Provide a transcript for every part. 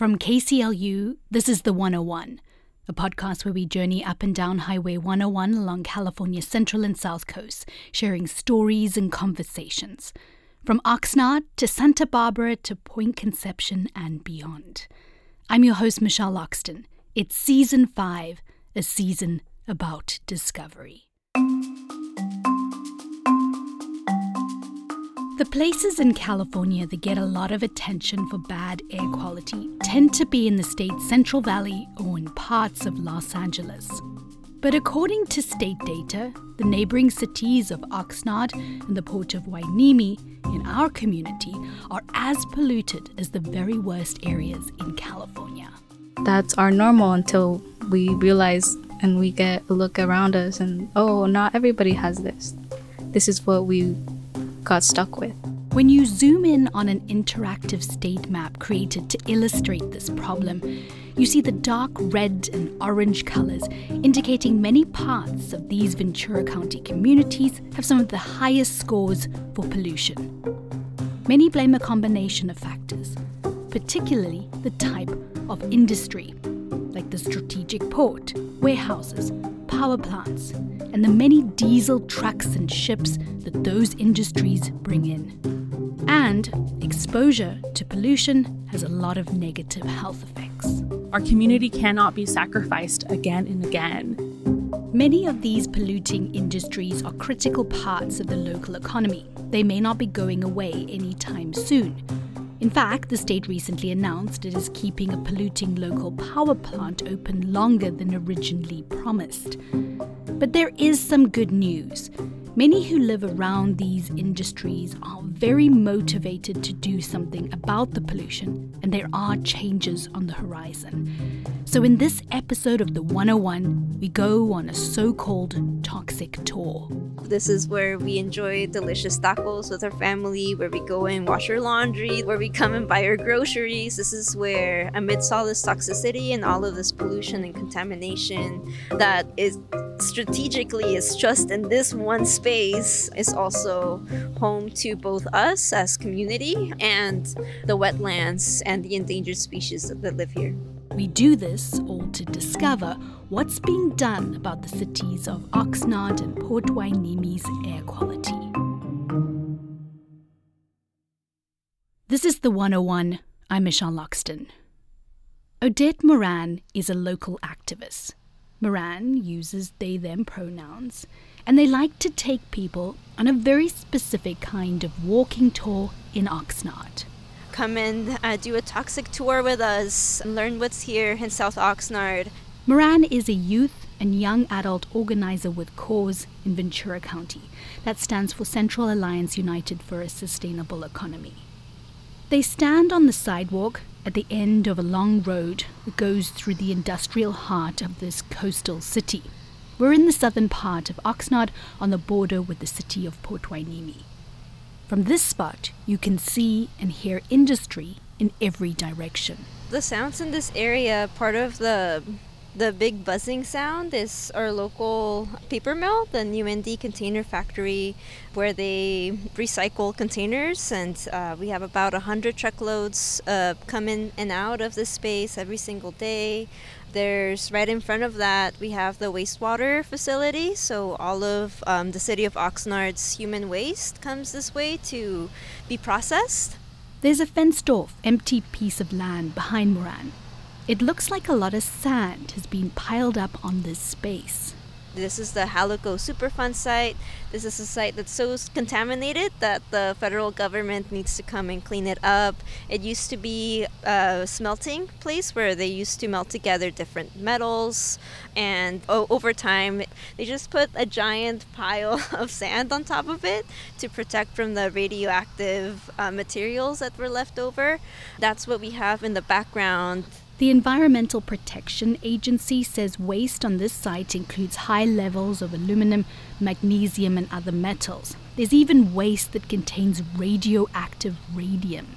From KCLU, this is The 101, a podcast where we journey up and down Highway 101 along California's central and south coast, sharing stories and conversations. From Oxnard to Santa Barbara to Point Conception and beyond. I'm your host, Michelle Loxton. It's season five, a season about discovery. The places in California that get a lot of attention for bad air quality tend to be in the state's Central Valley or in parts of Los Angeles. But according to state data, the neighboring cities of Oxnard and the port of Hueneme in our community are as polluted as the very worst areas in California. That's our normal until we realize and we get a look around us and, oh, not everybody has this. This is what we got stuck with. When you zoom in on an interactive state map created to illustrate this problem, you see the dark red and orange colors indicating many parts of these Ventura County communities have some of the highest scores for pollution. Many blame a combination of factors, particularly the type of industry, like the strategic port, warehouses, power plants, and the many diesel trucks and ships that those industries bring in. And exposure to pollution has a lot of negative health effects. Our community cannot be sacrificed again and again. Many of these polluting industries are critical parts of the local economy. They may not be going away anytime soon. In fact, the state recently announced it is keeping a polluting local power plant open longer than originally promised. But there is some good news. Many who live around these industries are very motivated to do something about the pollution, and there are changes on the horizon. So, in this episode of the 101, we go on a so called toxic tour. This is where we enjoy delicious tacos with our family, where we go and wash our laundry, where we come and buy our groceries. This is where, amidst all this toxicity and all of this pollution and contamination that is strategically is just in this one space, is also home to both us as community and the wetlands and the endangered species that live here. We do this all to discover what's being done about the cities of Oxnard and Port Hueneme's air quality. This is the 101. I'm Michelle Loxton. Odette Moran is a local activist. Moran uses they them pronouns, and they like to take people on a very specific kind of walking tour in Oxnard come and uh, do a toxic tour with us and learn what's here in South Oxnard. Moran is a youth and young adult organizer with CAUSE in Ventura County. That stands for Central Alliance United for a Sustainable Economy. They stand on the sidewalk at the end of a long road that goes through the industrial heart of this coastal city. We're in the southern part of Oxnard on the border with the city of Port Hueneme. From this spot, you can see and hear industry in every direction. The sounds in this area, part of the the big buzzing sound is our local paper mill, the UND Container Factory, where they recycle containers. And uh, we have about 100 truckloads uh, come in and out of this space every single day. There's right in front of that, we have the wastewater facility. So all of um, the city of Oxnard's human waste comes this way to be processed. There's a fenced off, empty piece of land behind Moran. It looks like a lot of sand has been piled up on this space. This is the Halaco Superfund site. This is a site that's so contaminated that the federal government needs to come and clean it up. It used to be a smelting place where they used to melt together different metals, and over time, they just put a giant pile of sand on top of it to protect from the radioactive uh, materials that were left over. That's what we have in the background. The Environmental Protection Agency says waste on this site includes high levels of aluminum, magnesium, and other metals. There's even waste that contains radioactive radium.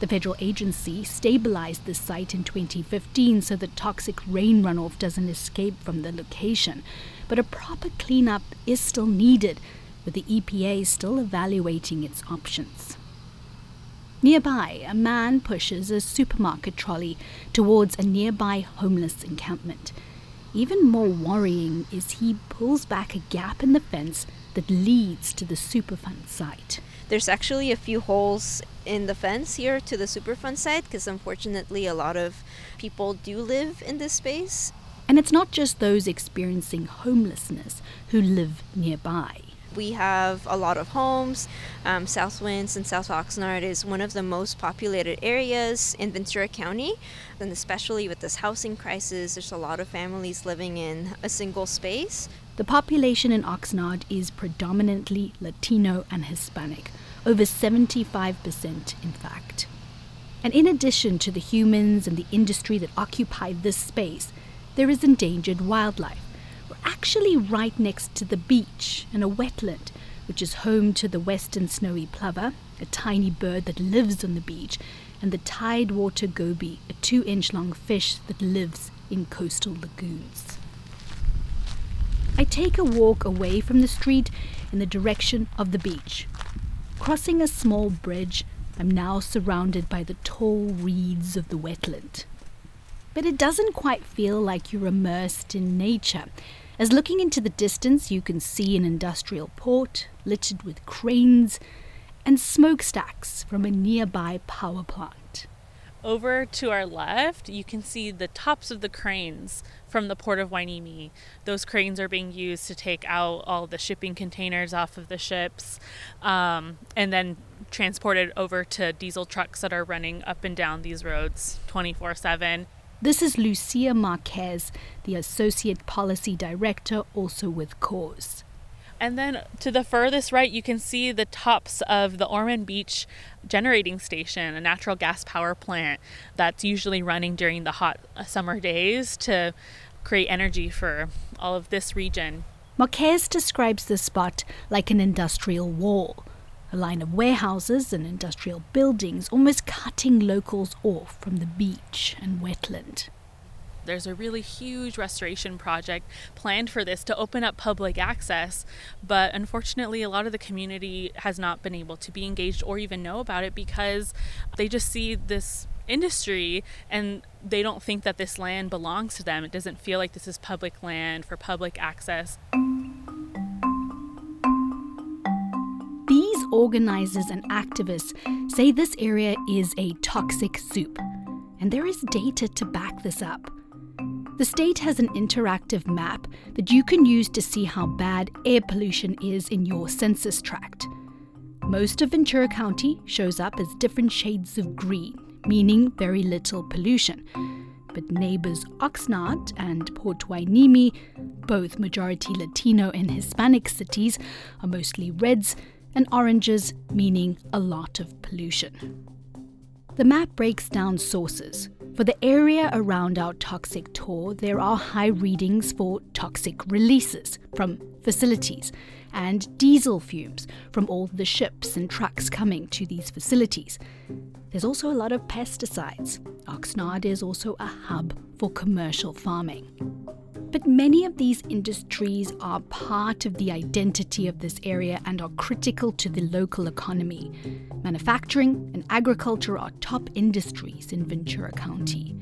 The federal agency stabilized this site in 2015 so that toxic rain runoff doesn't escape from the location. But a proper cleanup is still needed, with the EPA still evaluating its options. Nearby, a man pushes a supermarket trolley towards a nearby homeless encampment. Even more worrying is he pulls back a gap in the fence that leads to the Superfund site. There's actually a few holes in the fence here to the Superfund site because unfortunately a lot of people do live in this space. And it's not just those experiencing homelessness who live nearby. We have a lot of homes. Um, Southwinds and South Oxnard is one of the most populated areas in Ventura County. And especially with this housing crisis, there's a lot of families living in a single space. The population in Oxnard is predominantly Latino and Hispanic, over 75% in fact. And in addition to the humans and the industry that occupy this space, there is endangered wildlife. We're actually right next to the beach and a wetland, which is home to the western snowy plover, a tiny bird that lives on the beach, and the tidewater goby, a two inch long fish that lives in coastal lagoons. I take a walk away from the street in the direction of the beach. Crossing a small bridge, I'm now surrounded by the tall reeds of the wetland. But it doesn't quite feel like you're immersed in nature, as looking into the distance you can see an industrial port littered with cranes and smokestacks from a nearby power plant. Over to our left, you can see the tops of the cranes from the port of Hueneme. Those cranes are being used to take out all the shipping containers off of the ships um, and then transported over to diesel trucks that are running up and down these roads 24 7. This is Lucia Marquez, the Associate Policy Director, also with CAUSE. And then to the furthest right, you can see the tops of the Ormond Beach generating station, a natural gas power plant that's usually running during the hot uh, summer days to create energy for all of this region. Marquez describes the spot like an industrial wall, a line of warehouses and industrial buildings almost cutting locals off from the beach and wetland. There's a really huge restoration project planned for this to open up public access, but unfortunately, a lot of the community has not been able to be engaged or even know about it because they just see this industry and they don't think that this land belongs to them. It doesn't feel like this is public land for public access. Organizers and activists say this area is a toxic soup, and there is data to back this up. The state has an interactive map that you can use to see how bad air pollution is in your census tract. Most of Ventura County shows up as different shades of green, meaning very little pollution. But neighbors Oxnard and Port Hueneme, both majority Latino and Hispanic cities, are mostly reds, and oranges, meaning a lot of pollution. The map breaks down sources. For the area around our toxic tour, there are high readings for toxic releases from facilities and diesel fumes from all the ships and trucks coming to these facilities. There's also a lot of pesticides. Oxnard is also a hub for commercial farming. But many of these industries are part of the identity of this area and are critical to the local economy. Manufacturing and agriculture are top industries in Ventura County.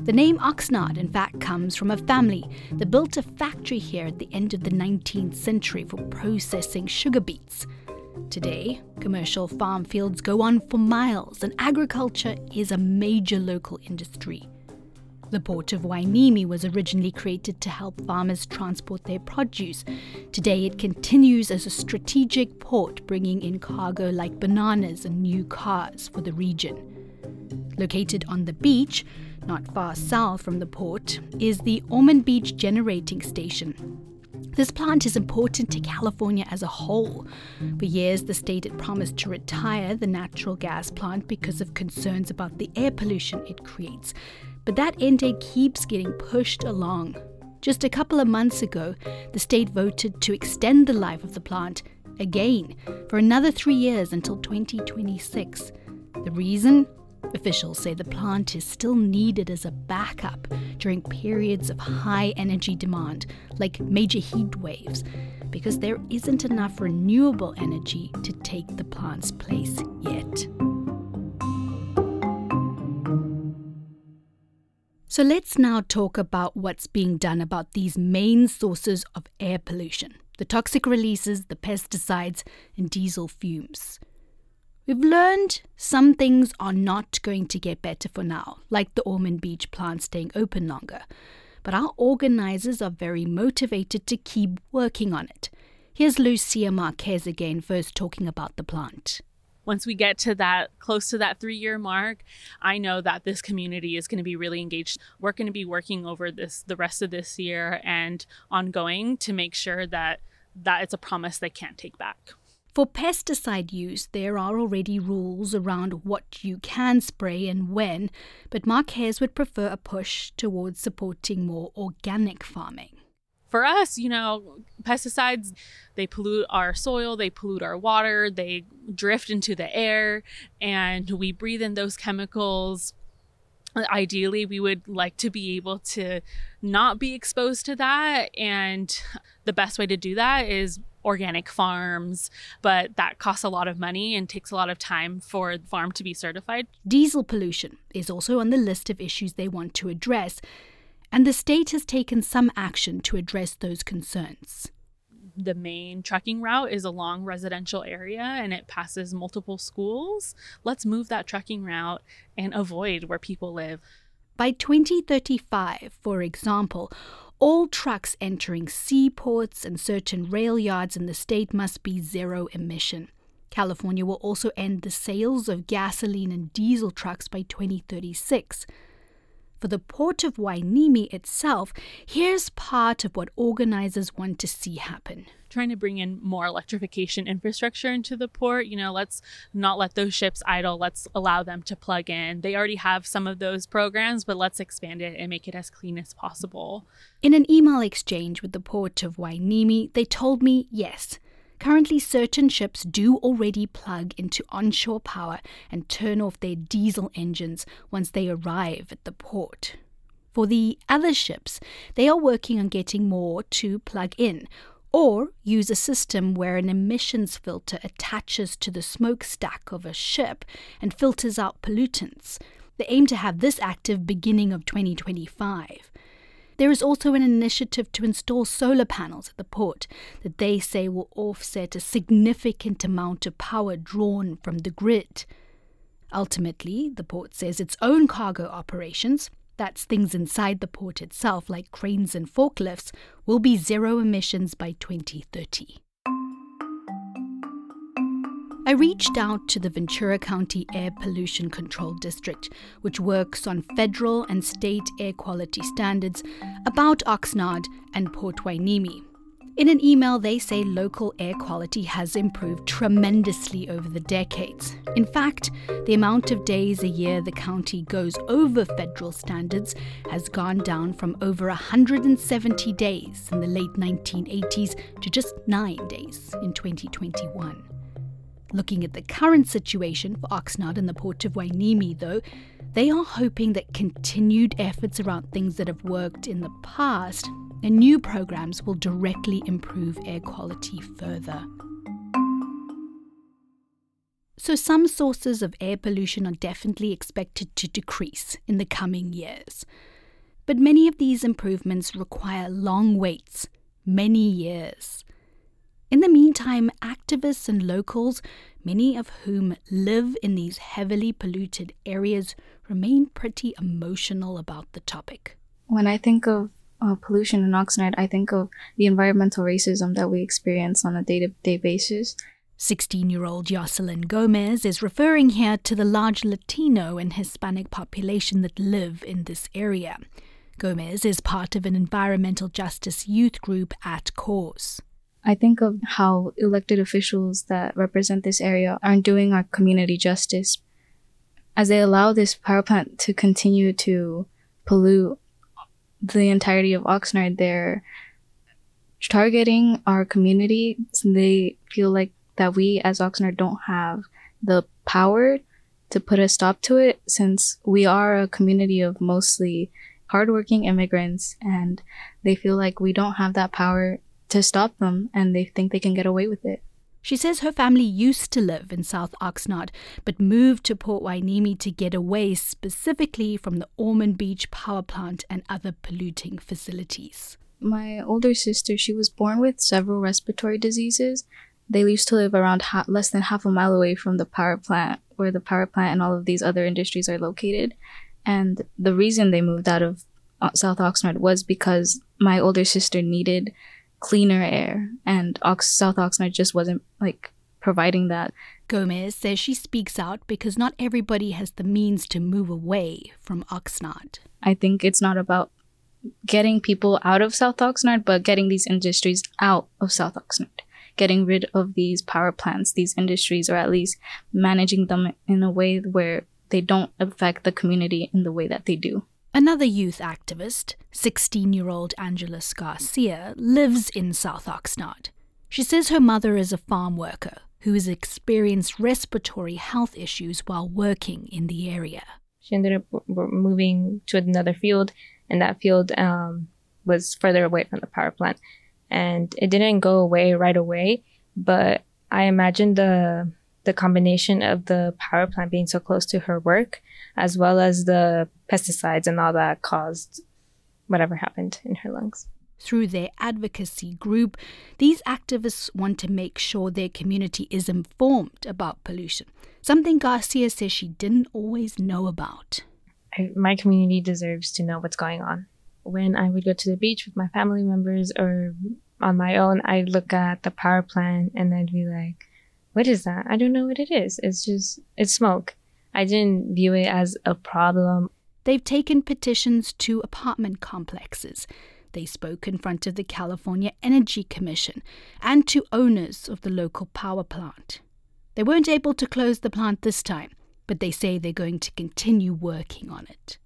The name Oxnard, in fact, comes from a family that built a factory here at the end of the 19th century for processing sugar beets. Today, commercial farm fields go on for miles, and agriculture is a major local industry. The port of Hueneme was originally created to help farmers transport their produce. Today, it continues as a strategic port, bringing in cargo like bananas and new cars for the region. Located on the beach, not far south from the port, is the Ormond Beach Generating Station. This plant is important to California as a whole. For years, the state had promised to retire the natural gas plant because of concerns about the air pollution it creates. But that end date keeps getting pushed along. Just a couple of months ago, the state voted to extend the life of the plant again for another three years until 2026. The reason? Officials say the plant is still needed as a backup during periods of high energy demand, like major heat waves, because there isn't enough renewable energy to take the plant's place yet. So let's now talk about what's being done about these main sources of air pollution the toxic releases, the pesticides, and diesel fumes. We've learned some things are not going to get better for now, like the Ormond Beach plant staying open longer. But our organizers are very motivated to keep working on it. Here's Lucia Marquez again, first talking about the plant once we get to that close to that three year mark, I know that this community is going to be really engaged. We're going to be working over this the rest of this year and ongoing to make sure that that it's a promise they can't take back. For pesticide use, there are already rules around what you can spray and when, but Marquez would prefer a push towards supporting more organic farming for us, you know, pesticides, they pollute our soil, they pollute our water, they drift into the air, and we breathe in those chemicals. Ideally, we would like to be able to not be exposed to that. And the best way to do that is organic farms, but that costs a lot of money and takes a lot of time for the farm to be certified. Diesel pollution is also on the list of issues they want to address and the state has taken some action to address those concerns. The main trucking route is along residential area and it passes multiple schools. Let's move that trucking route and avoid where people live. By 2035, for example, all trucks entering seaports and certain rail yards in the state must be zero emission. California will also end the sales of gasoline and diesel trucks by 2036. For the port of Hueneme itself, here's part of what organizers want to see happen trying to bring in more electrification infrastructure into the port. You know, let's not let those ships idle. Let's allow them to plug in. They already have some of those programs, but let's expand it and make it as clean as possible. In an email exchange with the port of Hueneme, they told me yes, Currently, certain ships do already plug into onshore power and turn off their diesel engines once they arrive at the port. For the other ships, they are working on getting more to plug in or use a system where an emissions filter attaches to the smokestack of a ship and filters out pollutants. They aim to have this active beginning of 2025. There is also an initiative to install solar panels at the port that they say will offset a significant amount of power drawn from the grid. Ultimately, the port says its own cargo operations, that's things inside the port itself like cranes and forklifts, will be zero emissions by 2030. I reached out to the Ventura County Air Pollution Control District, which works on federal and state air quality standards, about Oxnard and Port Hueneme. In an email, they say local air quality has improved tremendously over the decades. In fact, the amount of days a year the county goes over federal standards has gone down from over 170 days in the late 1980s to just nine days in 2021. Looking at the current situation for Oxnard and the port of Hueneme, though, they are hoping that continued efforts around things that have worked in the past and new programs will directly improve air quality further. So, some sources of air pollution are definitely expected to decrease in the coming years. But many of these improvements require long waits, many years. In the meantime, activists and locals, many of whom live in these heavily polluted areas, remain pretty emotional about the topic. When I think of uh, pollution in Oxnard, I think of the environmental racism that we experience on a day to day basis. 16 year old Jocelyn Gomez is referring here to the large Latino and Hispanic population that live in this area. Gomez is part of an environmental justice youth group at Cause. I think of how elected officials that represent this area aren't doing our community justice as they allow this power plant to continue to pollute the entirety of Oxnard. They're targeting our community. They feel like that we as Oxnard don't have the power to put a stop to it since we are a community of mostly hardworking immigrants and they feel like we don't have that power to stop them and they think they can get away with it. She says her family used to live in South Oxnard, but moved to Port Hueneme to get away specifically from the Ormond Beach power plant and other polluting facilities. My older sister, she was born with several respiratory diseases. They used to live around ha- less than half a mile away from the power plant, where the power plant and all of these other industries are located. And the reason they moved out of uh, South Oxnard was because my older sister needed cleaner air, and Ox- South Oxnard just wasn't like providing that. Gomez says she speaks out because not everybody has the means to move away from Oxnard. I think it's not about getting people out of South Oxnard, but getting these industries out of South Oxnard, getting rid of these power plants, these industries, or at least managing them in a way where they don't affect the community in the way that they do. Another youth activist, 16 year old Angeles Garcia, lives in South Oxnard. She says her mother is a farm worker who has experienced respiratory health issues while working in the area. She ended up moving to another field, and that field um, was further away from the power plant. And it didn't go away right away, but I imagine the the combination of the power plant being so close to her work, as well as the pesticides and all that caused whatever happened in her lungs. Through their advocacy group, these activists want to make sure their community is informed about pollution, something Garcia says she didn't always know about. I, my community deserves to know what's going on. When I would go to the beach with my family members or on my own, I'd look at the power plant and I'd be like, what is that? I don't know what it is. It's just, it's smoke. I didn't view it as a problem. They've taken petitions to apartment complexes. They spoke in front of the California Energy Commission and to owners of the local power plant. They weren't able to close the plant this time, but they say they're going to continue working on it.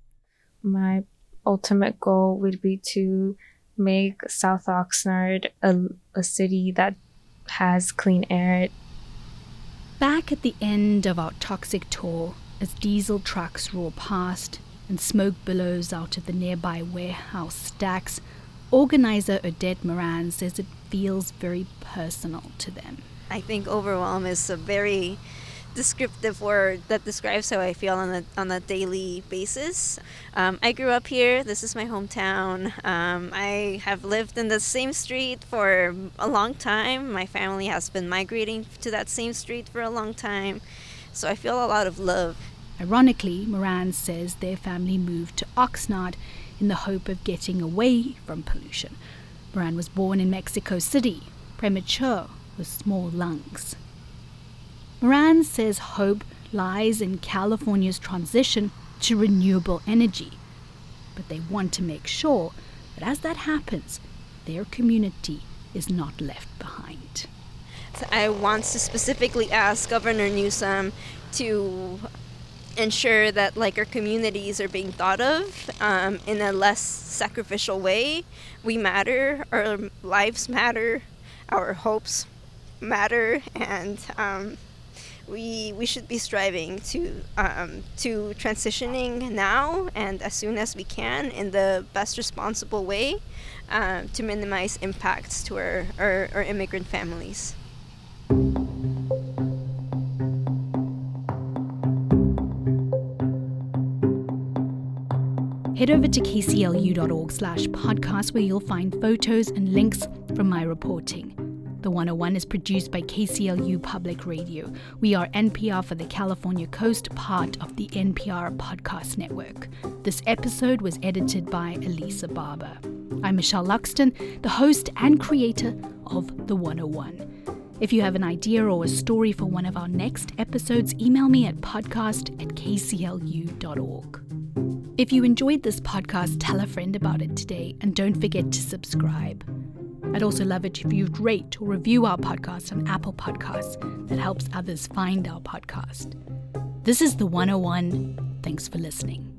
My ultimate goal would be to make South Oxnard a, a city that has clean air, Back at the end of our toxic tour, as diesel trucks roar past and smoke billows out of the nearby warehouse stacks, organizer Odette Moran says it feels very personal to them. I think overwhelm is a very descriptive word that describes how I feel on a on a daily basis. Um, I grew up here. This is my hometown. Um, I have lived in the same street for a long time. My family has been migrating to that same street for a long time, so I feel a lot of love. Ironically, Moran says their family moved to Oxnard in the hope of getting away from pollution. Moran was born in Mexico City, premature with small lungs. Moran says hope lies in California's transition to renewable energy, but they want to make sure that as that happens, their community is not left behind. I want to specifically ask Governor Newsom to ensure that like our communities are being thought of um, in a less sacrificial way. We matter, our lives matter, our hopes matter, and um, we we should be striving to um, to transitioning now and as soon as we can in the best responsible way um, to minimize impacts to our, our, our immigrant families. Head over to kclu.org slash podcast where you'll find photos and links from my reporting. The 101 is produced by KCLU Public Radio. We are NPR for the California Coast, part of the NPR Podcast Network. This episode was edited by Elisa Barber. I'm Michelle Loxton, the host and creator of The 101. If you have an idea or a story for one of our next episodes, email me at podcast at kclu.org. If you enjoyed this podcast, tell a friend about it today and don't forget to subscribe. I'd also love it if you'd rate or review our podcast on Apple Podcasts. That helps others find our podcast. This is the 101. Thanks for listening.